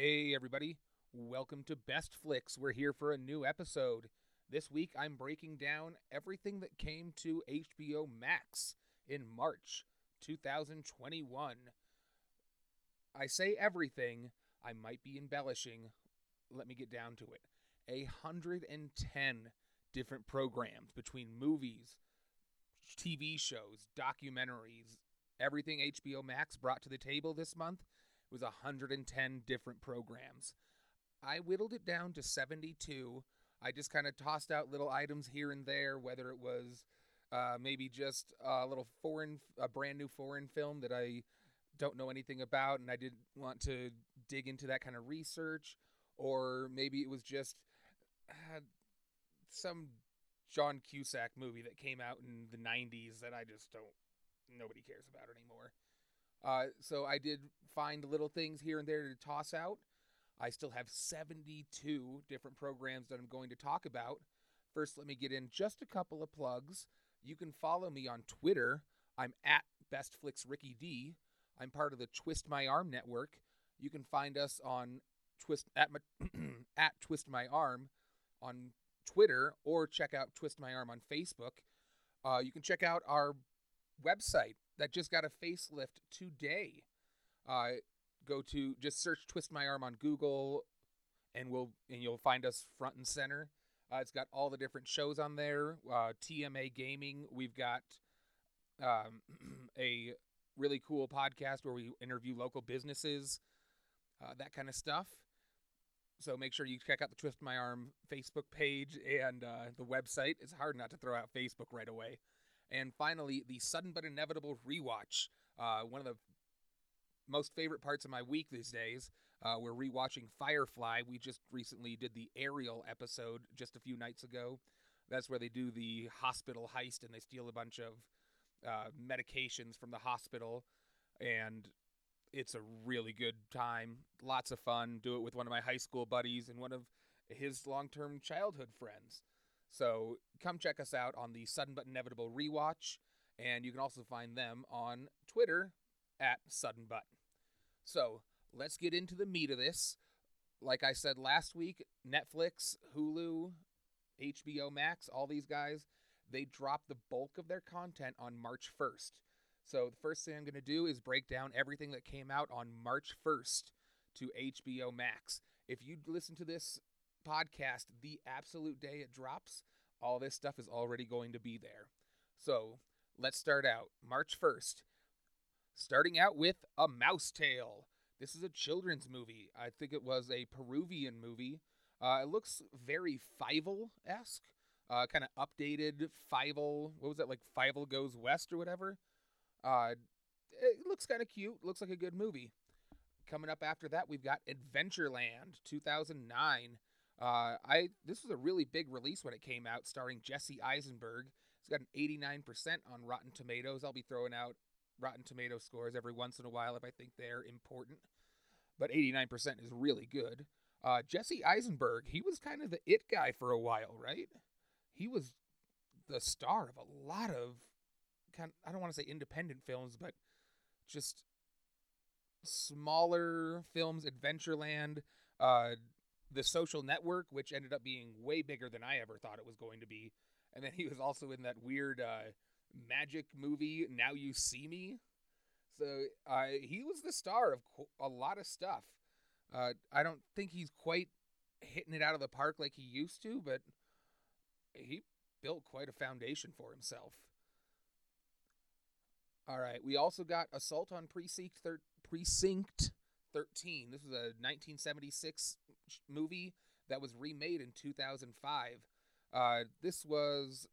Hey, everybody. Welcome to Best Flicks. We're here for a new episode. This week, I'm breaking down everything that came to HBO Max in March 2021. I say everything, I might be embellishing. Let me get down to it. A 110 different programs between movies, TV shows, documentaries, everything HBO Max brought to the table this month was 110 different programs. I whittled it down to 72. I just kind of tossed out little items here and there, whether it was uh, maybe just a little foreign, a brand new foreign film that I don't know anything about and I didn't want to dig into that kind of research, or maybe it was just uh, some John Cusack movie that came out in the 90s that I just don't, nobody cares about anymore. Uh, so I did find little things here and there to toss out. I still have 72 different programs that I'm going to talk about. First, let me get in just a couple of plugs. You can follow me on Twitter. I'm at BestFlixRickyD. I'm part of the Twist My Arm network. You can find us on Twist at my, at Twist My Arm on Twitter or check out Twist My Arm on Facebook. Uh, you can check out our website that just got a facelift today. Uh, go to just search "Twist My Arm" on Google, and we'll and you'll find us front and center. Uh, it's got all the different shows on there. Uh, TMA Gaming. We've got um, a really cool podcast where we interview local businesses, uh, that kind of stuff. So make sure you check out the Twist My Arm Facebook page and uh, the website. It's hard not to throw out Facebook right away. And finally, the sudden but inevitable rewatch. Uh, one of the most favorite parts of my week these days. Uh, we're rewatching Firefly. We just recently did the Ariel episode just a few nights ago. That's where they do the hospital heist and they steal a bunch of uh, medications from the hospital. And it's a really good time. Lots of fun. Do it with one of my high school buddies and one of his long term childhood friends. So come check us out on the Sudden But Inevitable Rewatch, and you can also find them on Twitter at Sudden But. So let's get into the meat of this. Like I said last week, Netflix, Hulu, HBO Max, all these guys, they drop the bulk of their content on March 1st. So the first thing I'm going to do is break down everything that came out on March 1st to HBO Max. If you listen to this podcast the absolute day it drops, all this stuff is already going to be there. So let's start out. March 1st. Starting out with A Mouse Tale. This is a children's movie. I think it was a Peruvian movie. Uh, it looks very Fievel esque, uh, kind of updated Fievel. What was that like? Fievel Goes West or whatever. Uh, it looks kind of cute. Looks like a good movie. Coming up after that, we've got Adventureland 2009. Uh, I this was a really big release when it came out, starring Jesse Eisenberg. It's got an 89% on Rotten Tomatoes. I'll be throwing out Rotten Tomato scores every once in a while if I think they're important, but 89% is really good. Uh, Jesse Eisenberg, he was kind of the it guy for a while, right? He was the star of a lot of kind. I don't want to say independent films, but just smaller films. Adventureland. Uh, the Social Network, which ended up being way bigger than I ever thought it was going to be. And then he was also in that weird uh, magic movie, Now You See Me. So uh, he was the star of a lot of stuff. Uh, I don't think he's quite hitting it out of the park like he used to, but he built quite a foundation for himself. All right, we also got Assault on Precinct thir- Precinct 13. This was a 1976 movie that was remade in 2005. Uh, this was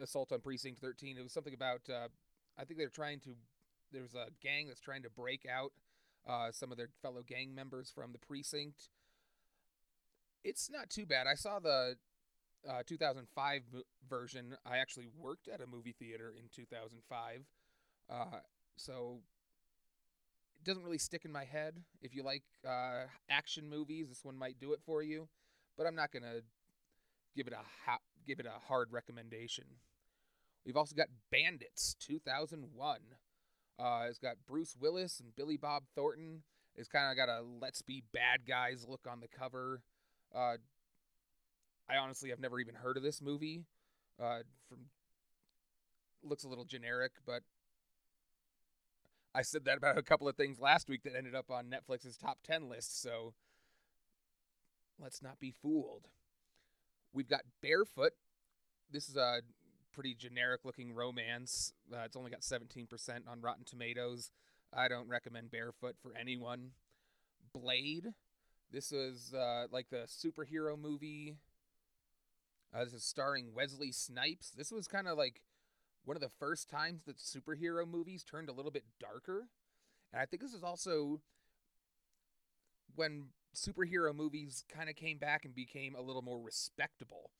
Assault on Precinct 13. It was something about, uh, I think they're trying to, there's a gang that's trying to break out uh, some of their fellow gang members from the precinct. It's not too bad. I saw the uh, 2005 version. I actually worked at a movie theater in 2005. Uh, so it doesn't really stick in my head. If you like uh, action movies, this one might do it for you, but I'm not gonna give it a ha- give it a hard recommendation. We've also got Bandits 2001. Uh, it's got Bruce Willis and Billy Bob Thornton. It's kind of got a let's be bad guys look on the cover. Uh, I honestly have never even heard of this movie. Uh, from looks a little generic, but I said that about a couple of things last week that ended up on Netflix's top 10 list, so let's not be fooled. We've got Barefoot. This is a pretty generic looking romance. Uh, it's only got 17% on Rotten Tomatoes. I don't recommend Barefoot for anyone. Blade. This is uh, like the superhero movie. Uh, this is starring Wesley Snipes. This was kind of like one of the first times that superhero movies turned a little bit darker. And I think this is also when superhero movies kind of came back and became a little more respectable.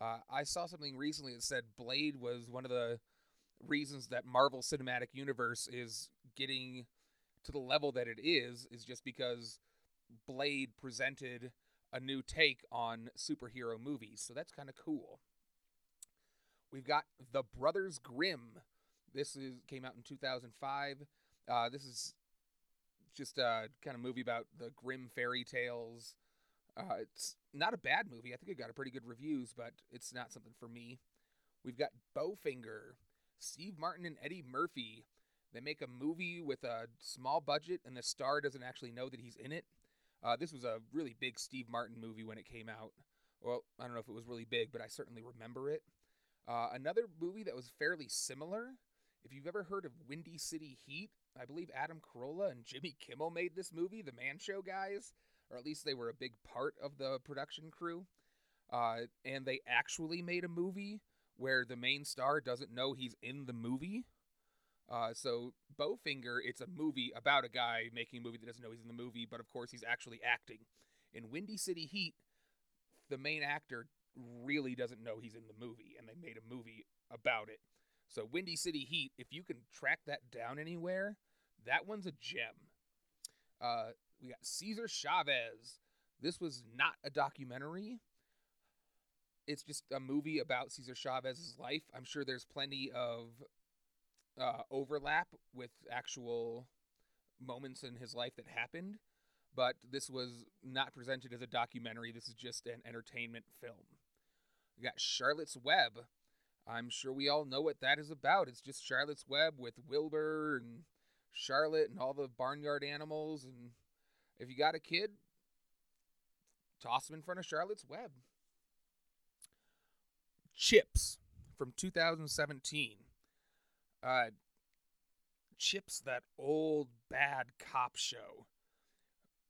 Uh, I saw something recently that said Blade was one of the reasons that Marvel Cinematic Universe is getting to the level that it is, is just because Blade presented a new take on superhero movies. So that's kind of cool. We've got The Brothers Grimm. This is came out in 2005. Uh, this is just a kind of movie about the Grimm fairy tales. Uh, it's not a bad movie. I think it got a pretty good reviews, but it's not something for me. We've got Bowfinger, Steve Martin and Eddie Murphy. They make a movie with a small budget, and the star doesn't actually know that he's in it. Uh, this was a really big Steve Martin movie when it came out. Well, I don't know if it was really big, but I certainly remember it. Uh, another movie that was fairly similar, if you've ever heard of Windy City Heat, I believe Adam Carolla and Jimmy Kimmel made this movie, the Man Show guys, or at least they were a big part of the production crew. Uh, and they actually made a movie where the main star doesn't know he's in the movie. Uh, so Bowfinger, it's a movie about a guy making a movie that doesn't know he's in the movie, but of course he's actually acting. In Windy City Heat, the main actor really doesn't know he's in the movie, and they made a movie about it. So, Windy City Heat, if you can track that down anywhere, that one's a gem. Uh, we got Cesar Chavez. This was not a documentary. It's just a movie about Cesar Chavez's life. I'm sure there's plenty of uh, overlap with actual moments in his life that happened, but this was not presented as a documentary. This is just an entertainment film. We got Charlotte's Web. I'm sure we all know what that is about. It's just Charlotte's Web with Wilbur and Charlotte and all the barnyard animals. And if you got a kid, toss them in front of Charlotte's Web. Chips from 2017. Uh, Chips, that old bad cop show.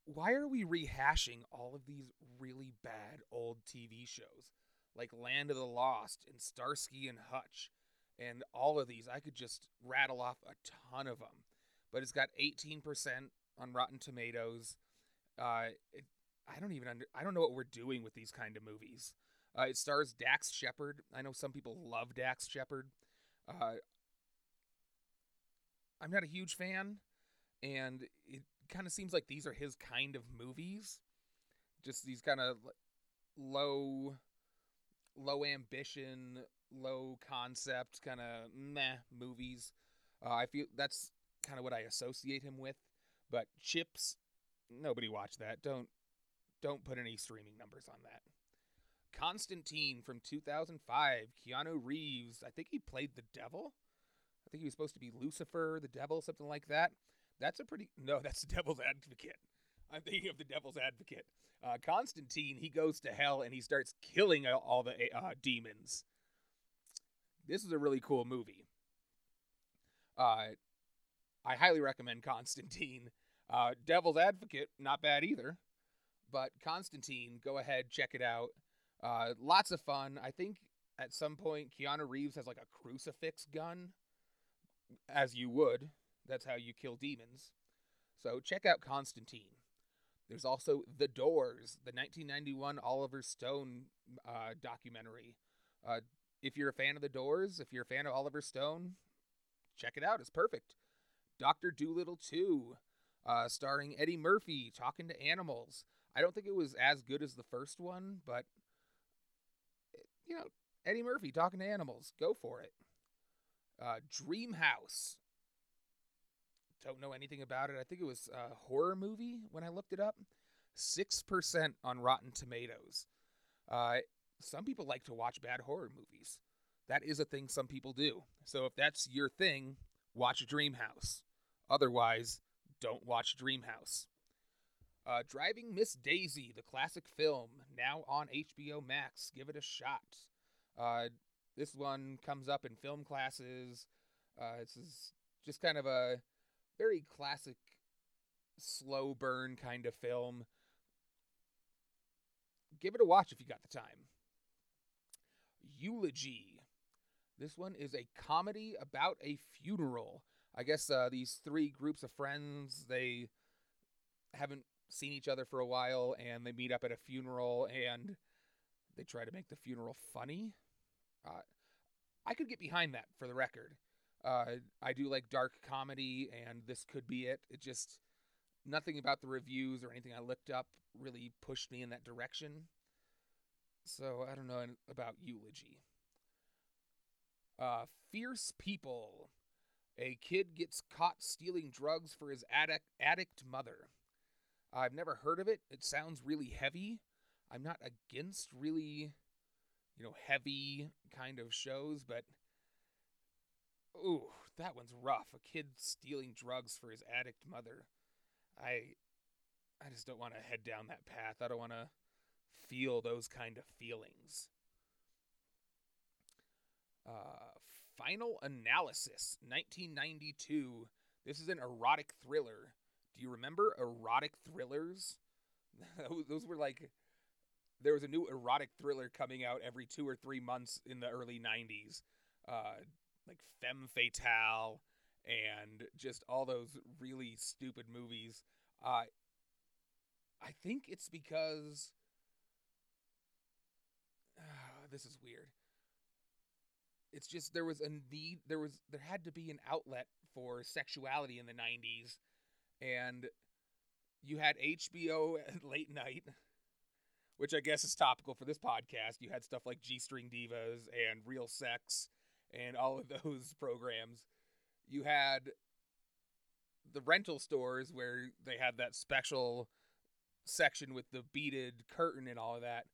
Why are we rehashing all of these really bad old TV shows? Like Land of the Lost and Starsky and Hutch and all of these. I could just rattle off a ton of them. But it's got 18% on Rotten Tomatoes. Uh, it, I don't even under, I don't know what we're doing with these kind of movies. Uh, it stars Dax Shepard. I know some people love Dax Shepard. Uh, I'm not a huge fan, and it kind of seems like these are his kind of movies. Just these kind of low low ambition, low concept, kind of meh movies. Uh, I feel that's kind of what I associate him with. But Chips, nobody watched that. Don't don't put any streaming numbers on that. Constantine from 2005, Keanu Reeves. I think he played the devil. I think he was supposed to be Lucifer, the devil, something like that. That's a pretty no. That's the Devil's Advocate. I'm thinking of the Devil's Advocate. Uh, Constantine, he goes to hell and he starts killing all the uh, demons. This is a really cool movie. Uh, I highly recommend Constantine. Uh, Devil's Advocate, not bad either. But Constantine, go ahead, check it out. Uh, lots of fun. I think at some point Keanu Reeves has like a crucifix gun, as you would. That's how you kill demons. So check out Constantine. There's also The Doors, the 1991 Oliver Stone uh, documentary. Uh, if you're a fan of The Doors, if you're a fan of Oliver Stone, check it out. It's perfect. Doctor Dolittle 2, uh, starring Eddie Murphy talking to animals. I don't think it was as good as the first one, but you know, Eddie Murphy talking to animals. Go for it. Uh, Dream House. Don't know anything about it. I think it was a horror movie when I looked it up. 6% on Rotten Tomatoes. Uh, some people like to watch bad horror movies. That is a thing some people do. So if that's your thing, watch Dreamhouse. Otherwise, don't watch Dreamhouse. Uh, Driving Miss Daisy, the classic film, now on HBO Max. Give it a shot. Uh, this one comes up in film classes. Uh, this is just kind of a very classic, slow burn kind of film. Give it a watch if you got the time. Eulogy. This one is a comedy about a funeral. I guess uh, these three groups of friends, they haven't seen each other for a while and they meet up at a funeral and they try to make the funeral funny. Uh, I could get behind that for the record. Uh, I do like dark comedy, and this could be it. It just nothing about the reviews or anything I looked up really pushed me in that direction. So I don't know about eulogy. Uh, fierce people. A kid gets caught stealing drugs for his addict addict mother. I've never heard of it. It sounds really heavy. I'm not against really, you know, heavy kind of shows, but ooh, that one's rough. A kid stealing drugs for his addict mother. I I just don't want to head down that path. I don't want to feel those kind of feelings. Uh, Final Analysis, 1992. This is an erotic thriller. Do you remember erotic thrillers? Those were like there was a new erotic thriller coming out every two or three months in the early 90s. Uh, like Femme Fatale and just all those really stupid movies. Uh, I think it's because uh, this is weird. It's just there was a need there was there had to be an outlet for sexuality in the 90s and you had HBO late night which I guess is topical for this podcast. You had stuff like G String Divas and Real Sex and all of those programs. You had the rental stores where they had that special section with the beaded curtain and all of that.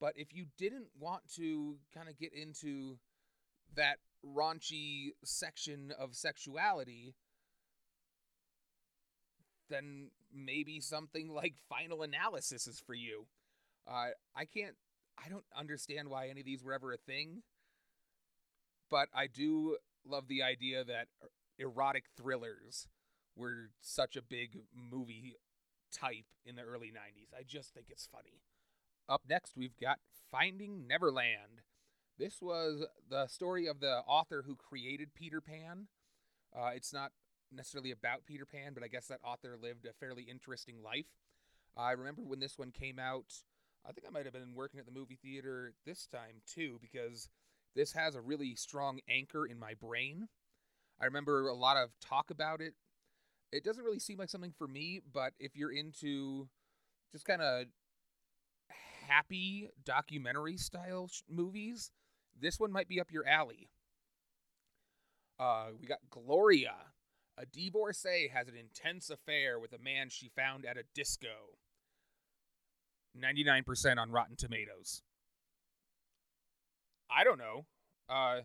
But if you didn't want to kind of get into that raunchy section of sexuality, then maybe something like Final Analysis is for you. Uh, I can't, I don't understand why any of these were ever a thing but I do love the idea that erotic thrillers were such a big movie type in the early 90s. I just think it's funny. Up next, we've got Finding Neverland. This was the story of the author who created Peter Pan. Uh, it's not necessarily about Peter Pan, but I guess that author lived a fairly interesting life. I remember when this one came out, I think I might have been working at the movie theater this time too, because this has a really strong anchor in my brain. I remember a lot of talk about it. It doesn't really seem like something for me, but if you're into just kind of happy documentary style sh- movies, this one might be up your alley. Uh, we got Gloria. A divorcee has an intense affair with a man she found at a disco. 99% on Rotten Tomatoes. I don't know. Uh,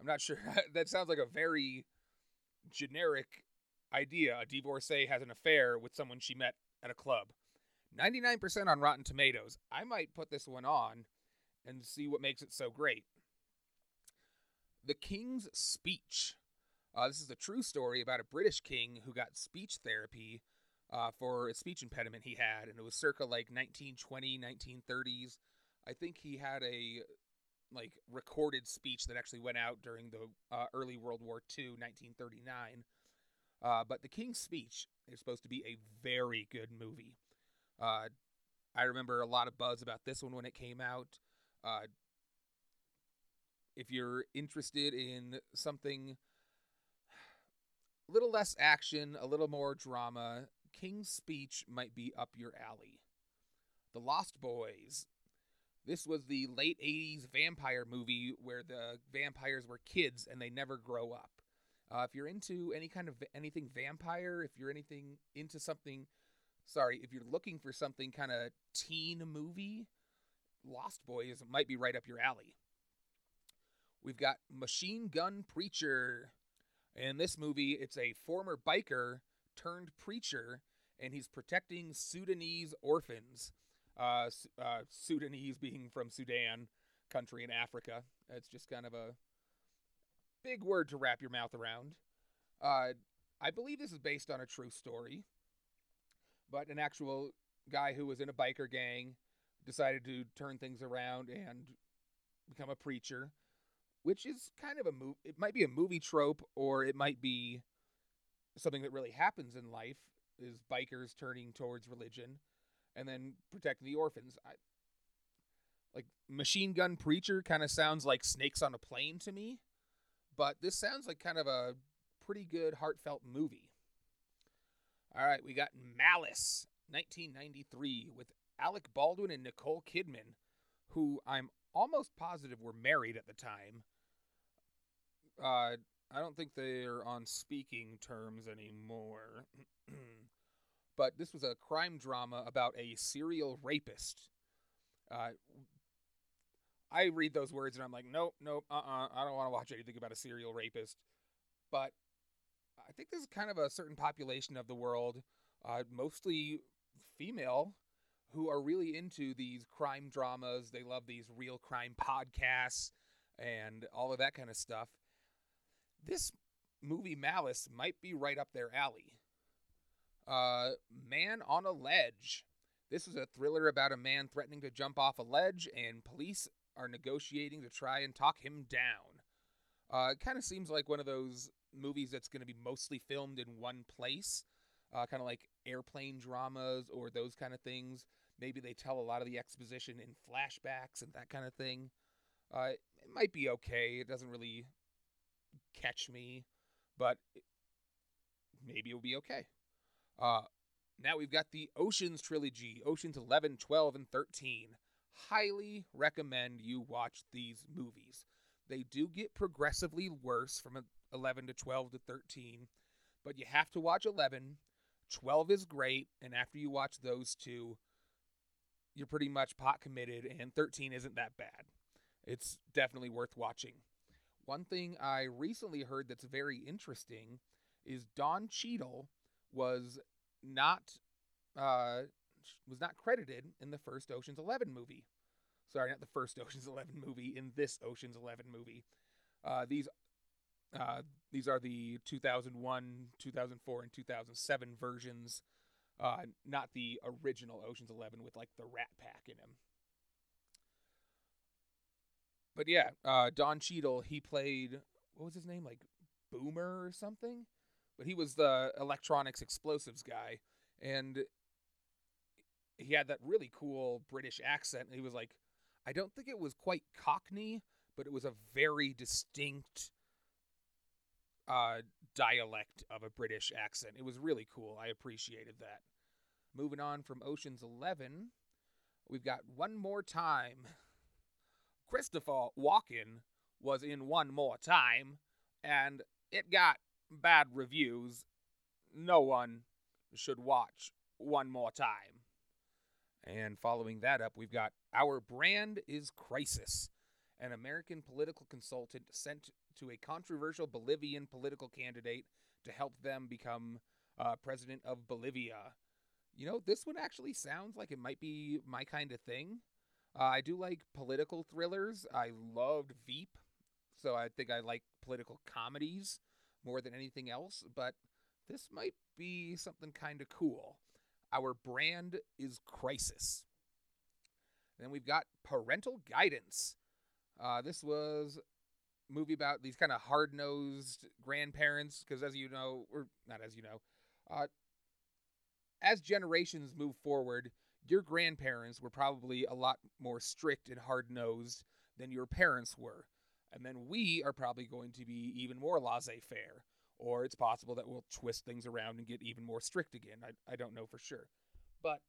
I'm not sure. that sounds like a very generic idea. A divorcee has an affair with someone she met at a club. 99% on Rotten Tomatoes. I might put this one on and see what makes it so great. The King's Speech. Uh, this is a true story about a British king who got speech therapy uh, for a speech impediment he had, and it was circa like 1920, 1930s. I think he had a like recorded speech that actually went out during the uh, early World War II, 1939. Uh, but The King's Speech is supposed to be a very good movie. Uh, I remember a lot of buzz about this one when it came out. Uh, if you're interested in something a little less action, a little more drama, King's Speech might be up your alley. The Lost Boys this was the late 80s vampire movie where the vampires were kids and they never grow up. Uh, if you're into any kind of anything vampire, if you're anything into something, sorry, if you're looking for something kind of teen movie, Lost Boys might be right up your alley. We've got Machine Gun Preacher. In this movie, it's a former biker turned preacher, and he's protecting Sudanese orphans. Uh, uh, Sudanese being from Sudan, country in Africa. It's just kind of a big word to wrap your mouth around. Uh, I believe this is based on a true story, but an actual guy who was in a biker gang decided to turn things around and become a preacher, which is kind of a move. It might be a movie trope, or it might be something that really happens in life. Is bikers turning towards religion, and then protect the orphans. I, like machine gun preacher kind of sounds like snakes on a plane to me, but this sounds like kind of a pretty good heartfelt movie. All right, we got Malice, 1993, with Alec Baldwin and Nicole Kidman, who I'm almost positive were married at the time. Uh, I don't think they're on speaking terms anymore. but this was a crime drama about a serial rapist. Uh, I read those words and I'm like, nope, nope, uh uh-uh, uh I don't want to watch anything about a serial rapist. But I think there's kind of a certain population of the world, uh, mostly female, who are really into these crime dramas. They love these real crime podcasts and all of that kind of stuff. This movie Malice might be right up their alley. Uh, Man on a Ledge. This is a thriller about a man threatening to jump off a ledge, and police are negotiating to try and talk him down. Uh, it kind of seems like one of those movies that's going to be mostly filmed in one place, uh, kind of like airplane dramas or those kind of things. Maybe they tell a lot of the exposition in flashbacks and that kind of thing. Uh, it might be okay. It doesn't really catch me, but maybe it'll be okay. Uh, now we've got the Oceans trilogy Oceans 11, 12, and 13. Highly recommend you watch these movies. They do get progressively worse from 11 to 12 to 13, but you have to watch 11. 12 is great, and after you watch those two, you're pretty much pot committed, and 13 isn't that bad. It's definitely worth watching. One thing I recently heard that's very interesting is Don Cheadle was not uh, was not credited in the first Ocean's Eleven movie. Sorry, not the first Ocean's Eleven movie. In this Ocean's Eleven movie, uh, these uh, these are the 2001, 2004, and 2007 versions uh, not the original Ocean's Eleven with like the Rat Pack in him. But yeah, uh, Don Cheadle, he played what was his name, like Boomer or something, but he was the electronics explosives guy, and he had that really cool British accent. He was like, I don't think it was quite Cockney, but it was a very distinct uh, dialect of a British accent. It was really cool. I appreciated that. Moving on from Ocean's 11, we've got One More Time. Christopher Walken was in One More Time, and it got bad reviews. No one should watch One More Time. And following that up, we've got Our Brand is Crisis, an American political consultant sent to a controversial Bolivian political candidate to help them become uh, president of Bolivia. You know, this one actually sounds like it might be my kind of thing. Uh, I do like political thrillers. I loved Veep, so I think I like political comedies more than anything else, but this might be something kind of cool. Our brand is Crisis. Then we've got Parental Guidance. Uh, this was movie about these kind of hard-nosed grandparents because as you know or not as you know uh, as generations move forward your grandparents were probably a lot more strict and hard-nosed than your parents were and then we are probably going to be even more laissez-faire or it's possible that we'll twist things around and get even more strict again. I, I don't know for sure. But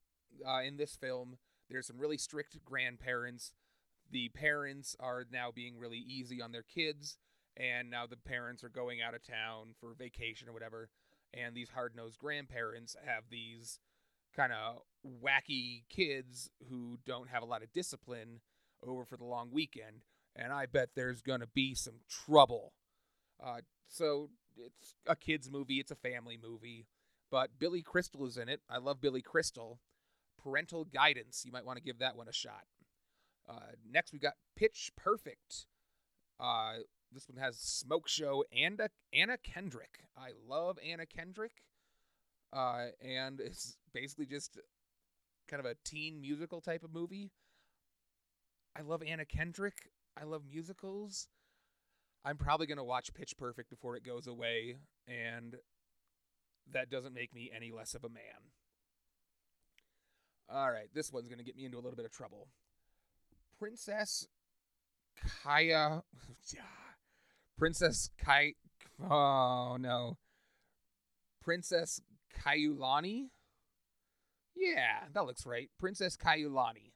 uh, in this film there's some really strict grandparents. The parents are now being really easy on their kids and now the parents are going out of town for vacation or whatever, and these hard nosed grandparents have these kind of wacky kids who don't have a lot of discipline over for the long weekend, and I bet there's gonna be some trouble. Uh, so it's a kids movie, it's a family movie, but Billy Crystal is in it. I love Billy Crystal. Parental Guidance, you might want to give that one a shot. Uh, next, we got Pitch Perfect. Uh, this one has Smoke Show and Anna Kendrick. I love Anna Kendrick. Uh, and it's basically just kind of a teen musical type of movie. I love Anna Kendrick. I love musicals. I'm probably going to watch Pitch Perfect before it goes away, and that doesn't make me any less of a man. All right, this one's going to get me into a little bit of trouble. Princess Kaya. Princess Kai. Oh, no. Princess Kaiulani? Yeah, that looks right. Princess Kaiulani.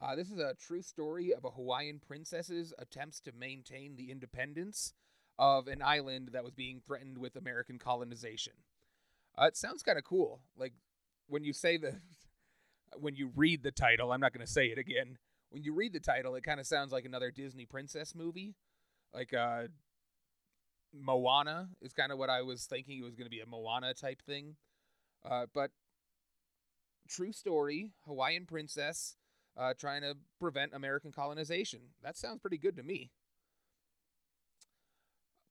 Uh, this is a true story of a Hawaiian princess's attempts to maintain the independence of an island that was being threatened with American colonization. Uh, it sounds kind of cool. Like when you say the, when you read the title, I'm not going to say it again. When you read the title, it kind of sounds like another Disney princess movie, like uh, Moana is kind of what I was thinking. It was going to be a Moana type thing, uh, but true story, Hawaiian princess uh, trying to prevent American colonization. That sounds pretty good to me.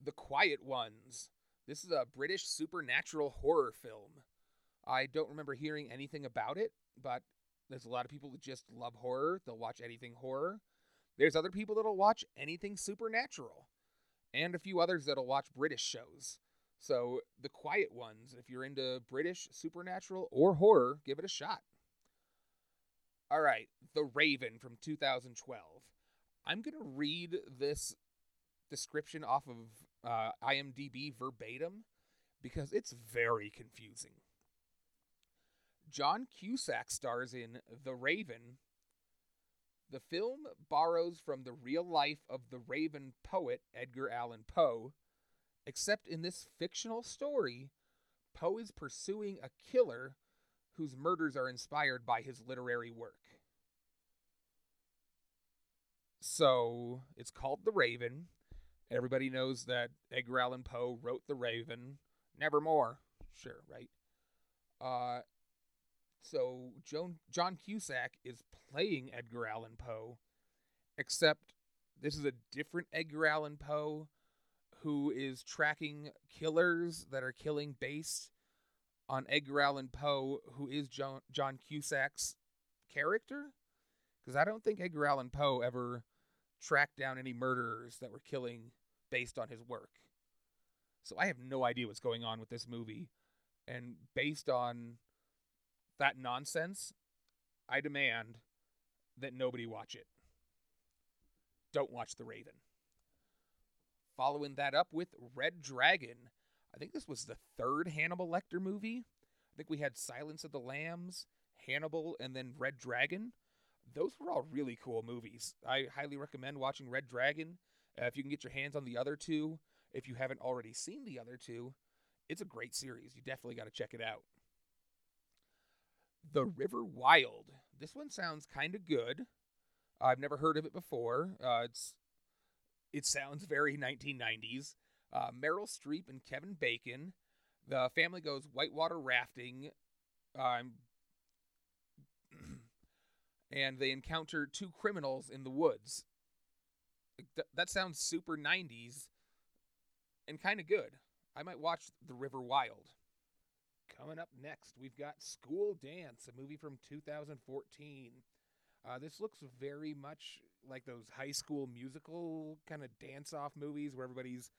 The Quiet Ones. This is a British supernatural horror film. I don't remember hearing anything about it, but there's a lot of people that just love horror. They'll watch anything horror. There's other people that'll watch anything supernatural, and a few others that'll watch British shows. So, the quiet ones, if you're into British supernatural or horror, give it a shot. All right, The Raven from 2012. I'm going to read this description off of uh, IMDb verbatim because it's very confusing. John Cusack stars in The Raven. The film borrows from the real life of the Raven poet Edgar Allan Poe, except in this fictional story, Poe is pursuing a killer whose murders are inspired by his literary work. So it's called The Raven. Everybody knows that Edgar Allan Poe wrote The Raven. Nevermore. Sure, right? Uh, so Joan, John Cusack is playing Edgar Allan Poe, except this is a different Edgar Allan Poe who is tracking killers that are killing based on Edgar Allan Poe, who is John, John Cusack's character. Because I don't think Edgar Allan Poe ever tracked down any murderers that were killing based on his work. So I have no idea what's going on with this movie. And based on that nonsense, I demand that nobody watch it. Don't watch The Raven. Following that up with Red Dragon. I think this was the third Hannibal Lecter movie. I think we had Silence of the Lambs, Hannibal, and then Red Dragon. Those were all really cool movies. I highly recommend watching Red Dragon. Uh, if you can get your hands on the other two, if you haven't already seen the other two, it's a great series. You definitely got to check it out. The River Wild. This one sounds kind of good. I've never heard of it before. Uh, it's it sounds very 1990s. Uh, Meryl Streep and Kevin Bacon. The family goes whitewater rafting, um, and they encounter two criminals in the woods. Th- that sounds super 90s and kind of good. I might watch The River Wild. Coming up next, we've got School Dance, a movie from 2014. Uh, this looks very much like those high school musical kind of dance off movies where everybody's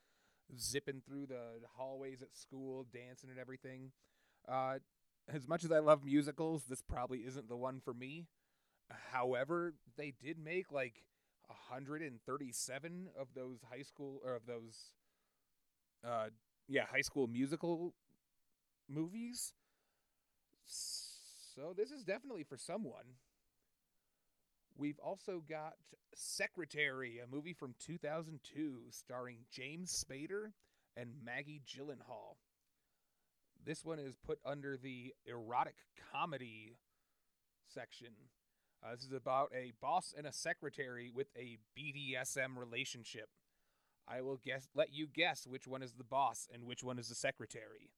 zipping through the hallways at school, dancing and everything. Uh, as much as I love musicals, this probably isn't the one for me. However, they did make like 137 of those high school or of those uh yeah, high school musical movies. So this is definitely for someone. We've also got Secretary, a movie from 2002 starring James Spader and Maggie Gyllenhaal. This one is put under the erotic comedy section. Uh, this is about a boss and a secretary with a BDSM relationship. I will guess let you guess which one is the boss and which one is the secretary.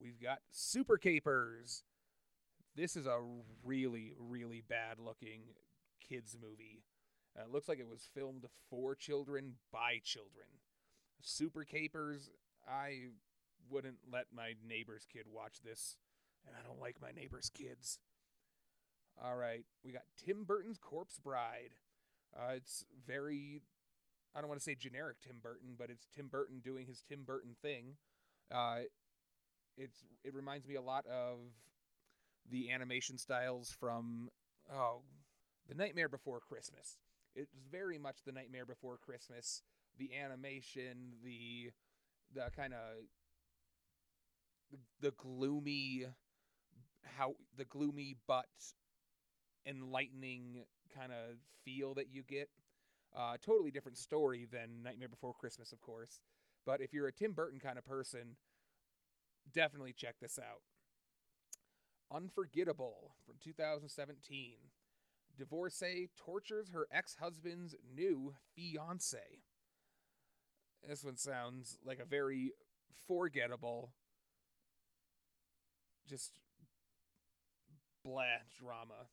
We've got Super Capers. This is a really, really bad looking kids movie. Uh, it looks like it was filmed for children by children. Super Capers, I wouldn't let my neighbor's kid watch this, and I don't like my neighbor's kids. All right, we got Tim Burton's Corpse Bride. Uh, it's very, I don't want to say generic Tim Burton, but it's Tim Burton doing his Tim Burton thing. Uh, it's it reminds me a lot of the animation styles from oh, The Nightmare Before Christmas. It's very much The Nightmare Before Christmas. The animation, the the kind of the, gloomy how the gloomy but enlightening kind of feel that you get. Uh, totally different story than Nightmare Before Christmas, of course. But if you're a Tim Burton kind of person, definitely check this out. Unforgettable from 2017. Divorcee tortures her ex husband's new fiance. This one sounds like a very forgettable, just blah drama.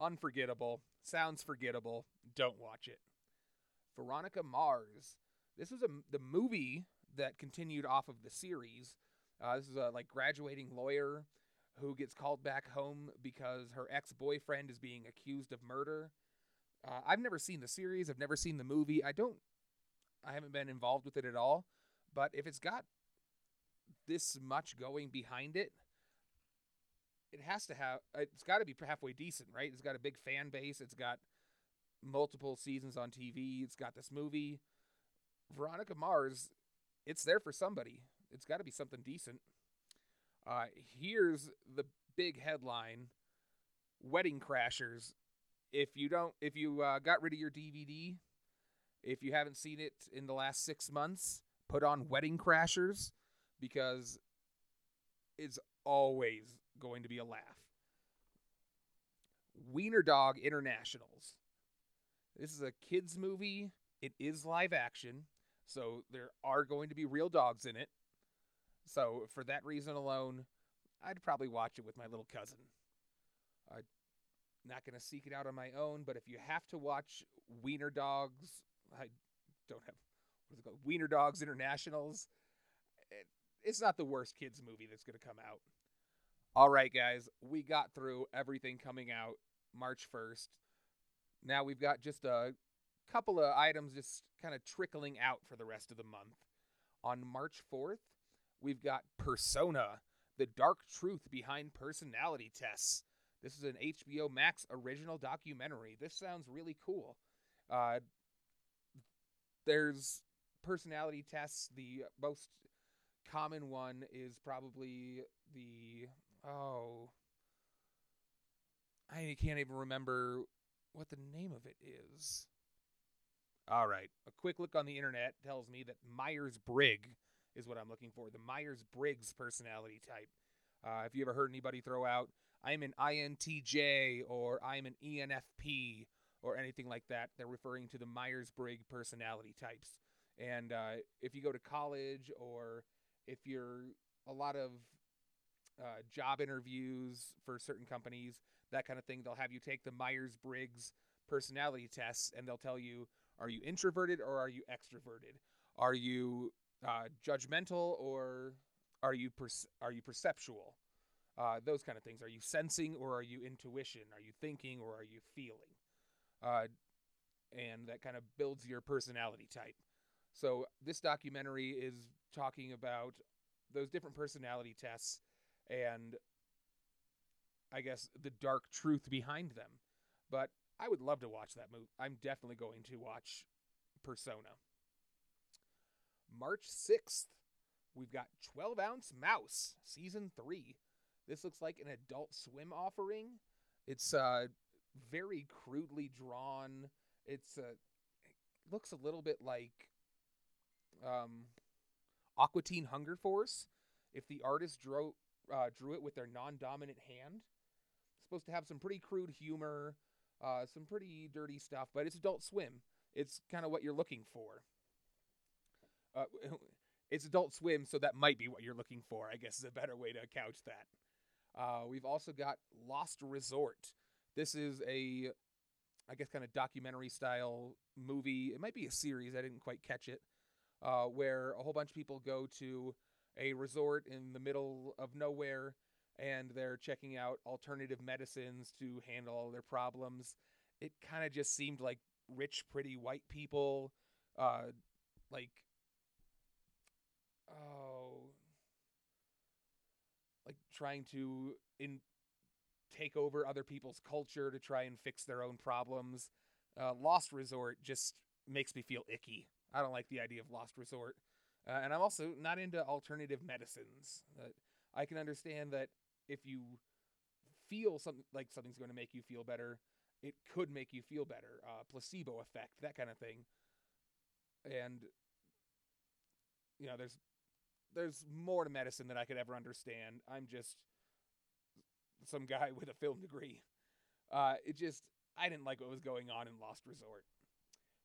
Unforgettable. Sounds forgettable. Don't watch it. Veronica Mars. This was a, the movie that continued off of the series. Uh, this is a like graduating lawyer who gets called back home because her ex boyfriend is being accused of murder. Uh, I've never seen the series. I've never seen the movie. I don't. I haven't been involved with it at all. But if it's got this much going behind it, it has to have it's got to be halfway decent, right? It's got a big fan base. It's got multiple seasons on TV. It's got this movie. Veronica Mars, it's there for somebody. It's got to be something decent. Uh, here's the big headline: Wedding Crashers. If you don't, if you uh, got rid of your DVD, if you haven't seen it in the last six months, put on Wedding Crashers because it's always going to be a laugh. Wiener Dog Internationals. This is a kids movie. It is live action, so there are going to be real dogs in it. So for that reason alone, I'd probably watch it with my little cousin. I'm not going to seek it out on my own, but if you have to watch Wiener Dogs, I don't have what is it called? Wiener Dogs Internationals. It, it's not the worst kids movie that's going to come out. All right, guys, we got through everything coming out March 1st. Now we've got just a couple of items just kind of trickling out for the rest of the month. On March 4th, we've got Persona, the dark truth behind personality tests. This is an HBO Max original documentary. This sounds really cool. Uh, there's personality tests. The most common one is probably the Oh. I can't even remember what the name of it is. All right. A quick look on the internet tells me that Myers Briggs is what I'm looking for. The Myers Briggs personality type. Uh, if you ever heard anybody throw out, I'm an INTJ or I'm an ENFP or anything like that, they're referring to the Myers Briggs personality types. And uh, if you go to college or if you're a lot of uh, job interviews for certain companies, that kind of thing. They'll have you take the Myers Briggs personality tests, and they'll tell you are you introverted or are you extroverted? Are you uh, judgmental or are you per- are you perceptual? Uh, those kind of things. Are you sensing or are you intuition? Are you thinking or are you feeling? Uh, and that kind of builds your personality type. So this documentary is talking about those different personality tests and I guess the dark truth behind them. But I would love to watch that movie. I'm definitely going to watch Persona. March 6th, we've got 12 Ounce Mouse, Season 3. This looks like an adult swim offering. It's uh, very crudely drawn. It's a it looks a little bit like um, Aqua Teen Hunger Force. If the artist drew uh, drew it with their non-dominant hand, it's supposed to have some pretty crude humor, uh, some pretty dirty stuff, but it's Adult Swim. It's kind of what you're looking for. Uh, it's Adult Swim, so that might be what you're looking for. I guess is a better way to couch that. Uh, we've also got Lost Resort. This is a, I guess, kind of documentary style movie. It might be a series. I didn't quite catch it. Uh, where a whole bunch of people go to a resort in the middle of nowhere and they're checking out alternative medicines to handle all their problems. It kind of just seemed like rich, pretty white people, uh, like, oh, like trying to in take over other people's culture to try and fix their own problems. Uh, Lost Resort just makes me feel icky. I don't like the idea of Lost Resort. Uh, and I'm also not into alternative medicines. Uh, I can understand that if you feel something like something's going to make you feel better, it could make you feel better. Uh, placebo effect, that kind of thing. And you know, there's there's more to medicine than I could ever understand. I'm just some guy with a film degree. Uh, it just I didn't like what was going on in Lost Resort.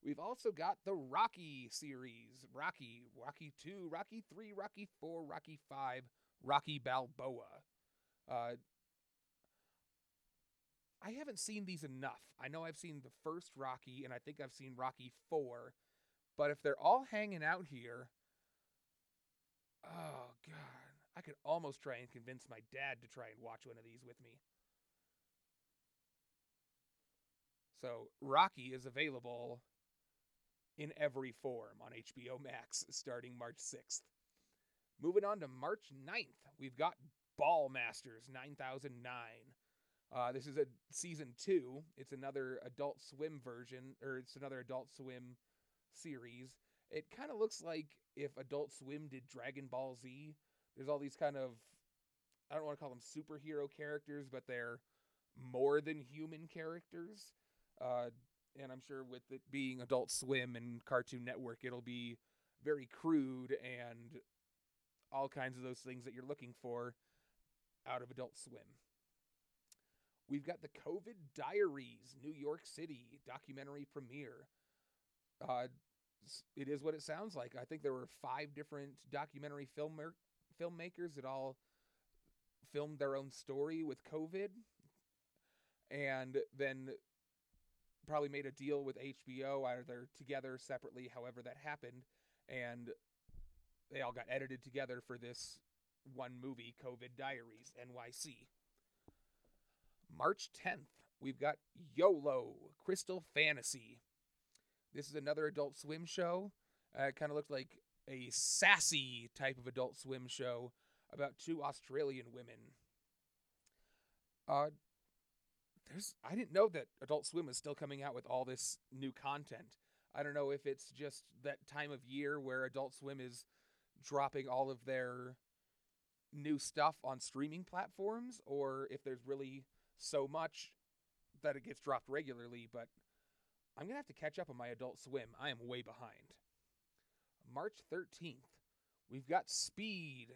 We've also got the Rocky series Rocky, Rocky 2, Rocky 3, Rocky 4, Rocky 5, Rocky Balboa. Uh, I haven't seen these enough. I know I've seen the first Rocky, and I think I've seen Rocky 4. But if they're all hanging out here, oh, God. I could almost try and convince my dad to try and watch one of these with me. So, Rocky is available in every form on HBO Max starting March 6th. Moving on to March 9th, we've got Ballmastrz 9009. Uh, this is a season two. It's another Adult Swim version, or it's another Adult Swim series. It kind of looks like if Adult Swim did Dragon Ball Z. There's all these kind of, I don't want to call them superhero characters, but they're more than human characters. Uh, and I'm sure with it being Adult Swim and Cartoon Network, it'll be very crude and all kinds of those things that you're looking for out of Adult Swim. We've got the COVID Diaries, New York City documentary premiere. Uh, it is what it sounds like. I think there were five different documentary filmer- filmmakers that all filmed their own story with COVID, and then probably made a deal with HBO, either together, separately, however that happened, and they all got edited together for this one movie, COVID Diaries NYC. March 10th, we've got YOLO Crystal Fantasy. This is another Adult Swim show. Uh, it kind of looks like a sassy type of Adult Swim show about two Australian women. Uh, there's I didn't know that Adult Swim is still coming out with all this new content. I don't know if it's just that time of year where Adult Swim is dropping all of their new stuff on streaming platforms or if there's really so much that it gets dropped regularly, but I'm going to have to catch up on my Adult Swim. I am way behind. March 13th, we've got Speed.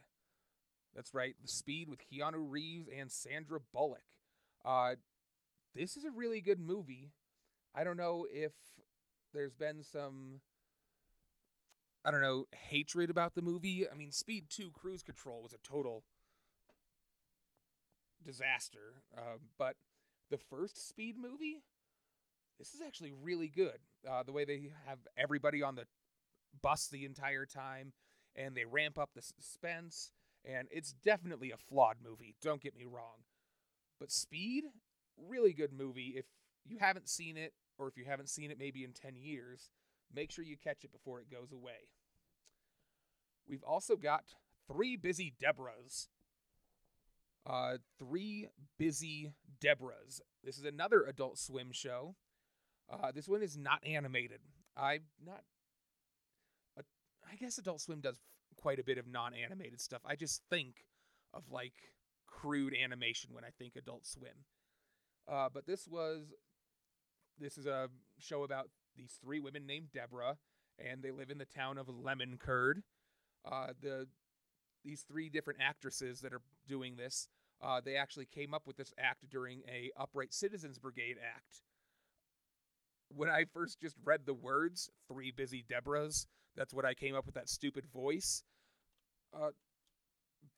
That's right, the Speed with Keanu Reeves and Sandra Bullock. Uh, this is a really good movie. I don't know if there's been some I don't know, hatred about the movie. I mean, Speed 2 Cruise Control was a total disaster. Uh, but the first Speed movie, this is actually really good. Uh, the way they have everybody on the bus the entire time and they ramp up the suspense. And it's definitely a flawed movie, don't get me wrong. But Speed really good movie. If you haven't seen it, or if you haven't seen it maybe in 10 years, make sure you catch it before it goes away. We've also got Three Busy Debras. Uh, Three Busy Debras. This is another Adult Swim show. Uh, this one is not animated. I'm not. Uh, I guess Adult Swim does quite a bit of non animated stuff. I just think of like crude animation when I think Adult Swim. Uh, but this was this is a show about these three women named Deborah, and they live in the town of Lemon Curd. Uh, the these three different actresses that are doing this, uh, they actually came up with this act during a Upright Citizens Brigade act. When I first just read the words "three busy Deborahs," that's what I came up with that stupid voice. Uh,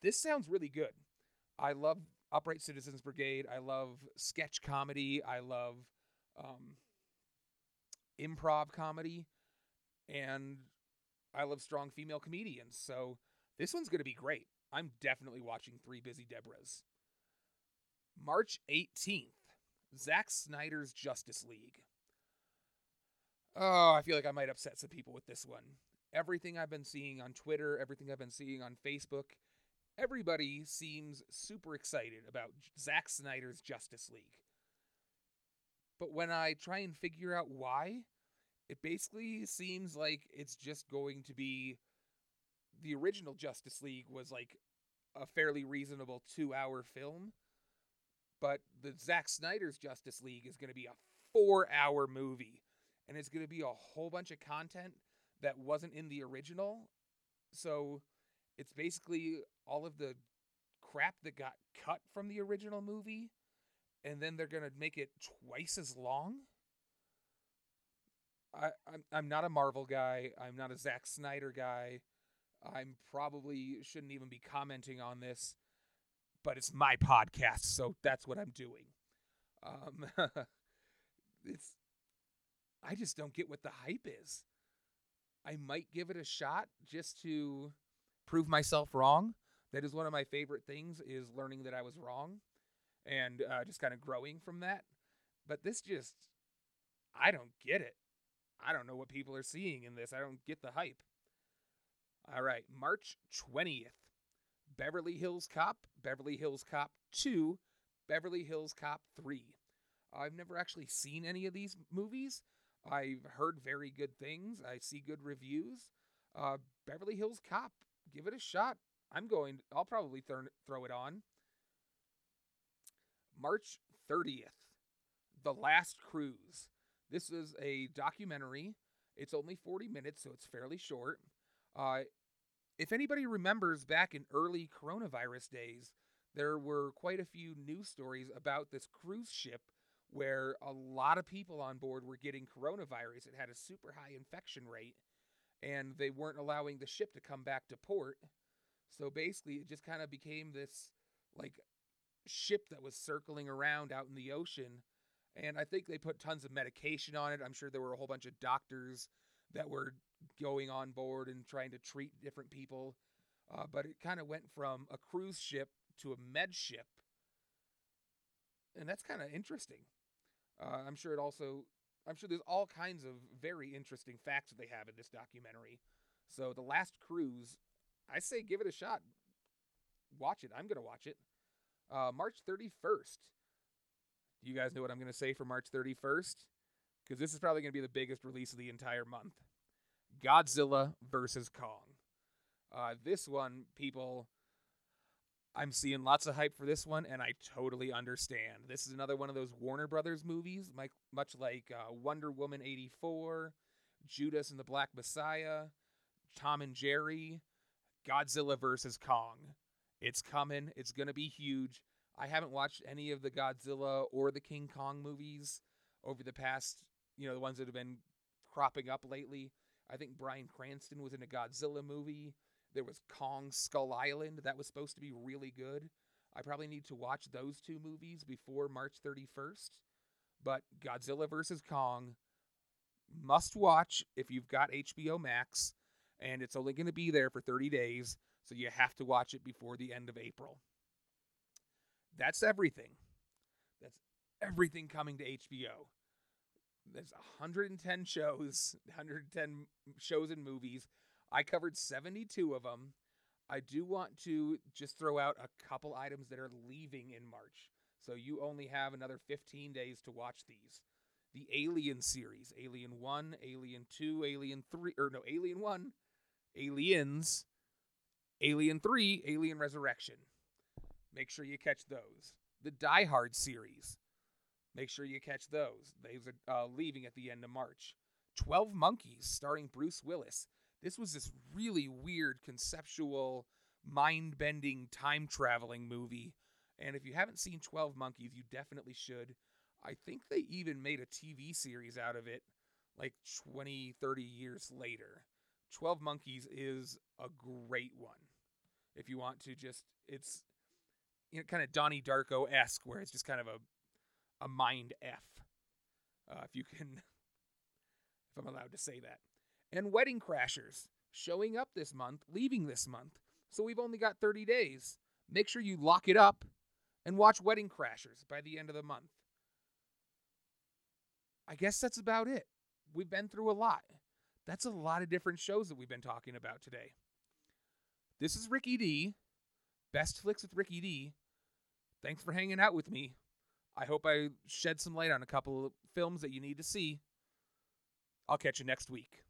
this sounds really good. I love Upright Citizens Brigade. I love sketch comedy. I love um, improv comedy, and I love strong female comedians. So this one's going to be great. I'm definitely watching Three Busy Deborahs. March 18th, Zack Snyder's Justice League. Oh, I feel like I might upset some people with this one. Everything I've been seeing on Twitter, everything I've been seeing on Facebook, everybody seems super excited about Zack Snyder's Justice League. But when I try and figure out why, it basically seems like it's just going to be the original Justice League was like a fairly reasonable two hour film. But the Zack Snyder's Justice League is going to be a four hour movie. And it's going to be a whole bunch of content that wasn't in the original. So it's basically all of the crap that got cut from the original movie. And then they're going to make it twice as long. I, I'm, I'm not a Marvel guy. I'm not a Zack Snyder guy. I'm probably shouldn't even be commenting on this, but it's my podcast, so that's what I'm doing. Um, it's I just don't get what the hype is. I might give it a shot just to prove myself wrong. That is one of my favorite things is learning that I was wrong and uh, just kind of growing from that. But this just, I don't get it. I don't know what people are seeing in this. I don't get the hype. All right, March 20th. Beverly Hills Cop, Beverly Hills Cop 2, Beverly Hills Cop 3. I've never actually seen any of these movies. I've heard very good things. I see good reviews. Uh, Beverly Hills Cop, give it a shot. I'm going, I'll probably th- throw it on. March 30th, The Last Cruise. This is a documentary. It's only 40 minutes, so it's fairly short. Uh, if anybody remembers back in early coronavirus days, there were quite a few news stories about this cruise ship where a lot of people on board were getting coronavirus. It had a super high infection rate, and they weren't allowing the ship to come back to port. So basically, it just kind of became this like ship that was circling around out in the ocean. And I think they put tons of medication on it. I'm sure there were a whole bunch of doctors that were going on board and trying to treat different people. Uh, but it kind of went from a cruise ship to a med ship. And that's kind of interesting. Uh, I'm sure it also, I'm sure there's all kinds of very interesting facts that they have in this documentary. So, The Last Cruise, I say give it a shot. Watch it. I'm to watch it. Uh, March 31st. Do you guys know what I'm to say for March 31st? Because this is probably to be the biggest release of the entire month. Godzilla versus Kong. Uh, this one, people, I'm seeing lots of hype for this one, and I totally understand. This is another one of those Warner Brothers movies, much like uh, Wonder Woman 84, Judas and the Black Messiah, Tom and Jerry, Godzilla versus Kong. It's coming. It's going to be huge. I haven't watched any of the Godzilla or the King Kong movies over the past, you know, the ones that have been cropping up lately. I think Bryan Cranston was in a Godzilla movie. There was Kong Skull Island that was supposed to be really good. I probably need to watch those two movies before March 31st. But Godzilla vs. Kong, must watch if you've got HBO Max, and it's only going to be there for 30 days, so you have to watch it before the end of April. That's everything. That's everything coming to HBO there's 110 shows, 110 shows and movies. I covered 72 of them. I do want to just throw out a couple items that are leaving in March. So you only have another 15 days to watch these. The Alien series, Alien 1, Alien 2, Alien 3, or no, Alien 1, Aliens, Alien 3, Alien Resurrection. Make sure you catch those. The Die Hard series, Make sure you catch those. Are uh, leaving at the end of March. 12 Monkeys, starring Bruce Willis. This was this really weird, conceptual, mind bending, time traveling movie. And if you haven't seen 12 Monkeys, you definitely should. I think they even made a TV series out of it like 20, 30 years later. 12 Monkeys is a great one. If you want to just, it's you know, kind of Donnie Darko esque, where it's just kind of a, a mind F. Uh, if you can, if I'm allowed to say that. And Wedding Crashers showing up this month, leaving this month. So we've only got 30 days. Make sure you lock it up and watch Wedding Crashers by the end of the month. I guess that's about it. We've been through a lot. That's a lot of different shows that we've been talking about today. This is Ricky D. Best Flicks with Ricky D. Thanks for hanging out with me. I hope I shed some light on a couple of films that you need to see. I'll catch you next week.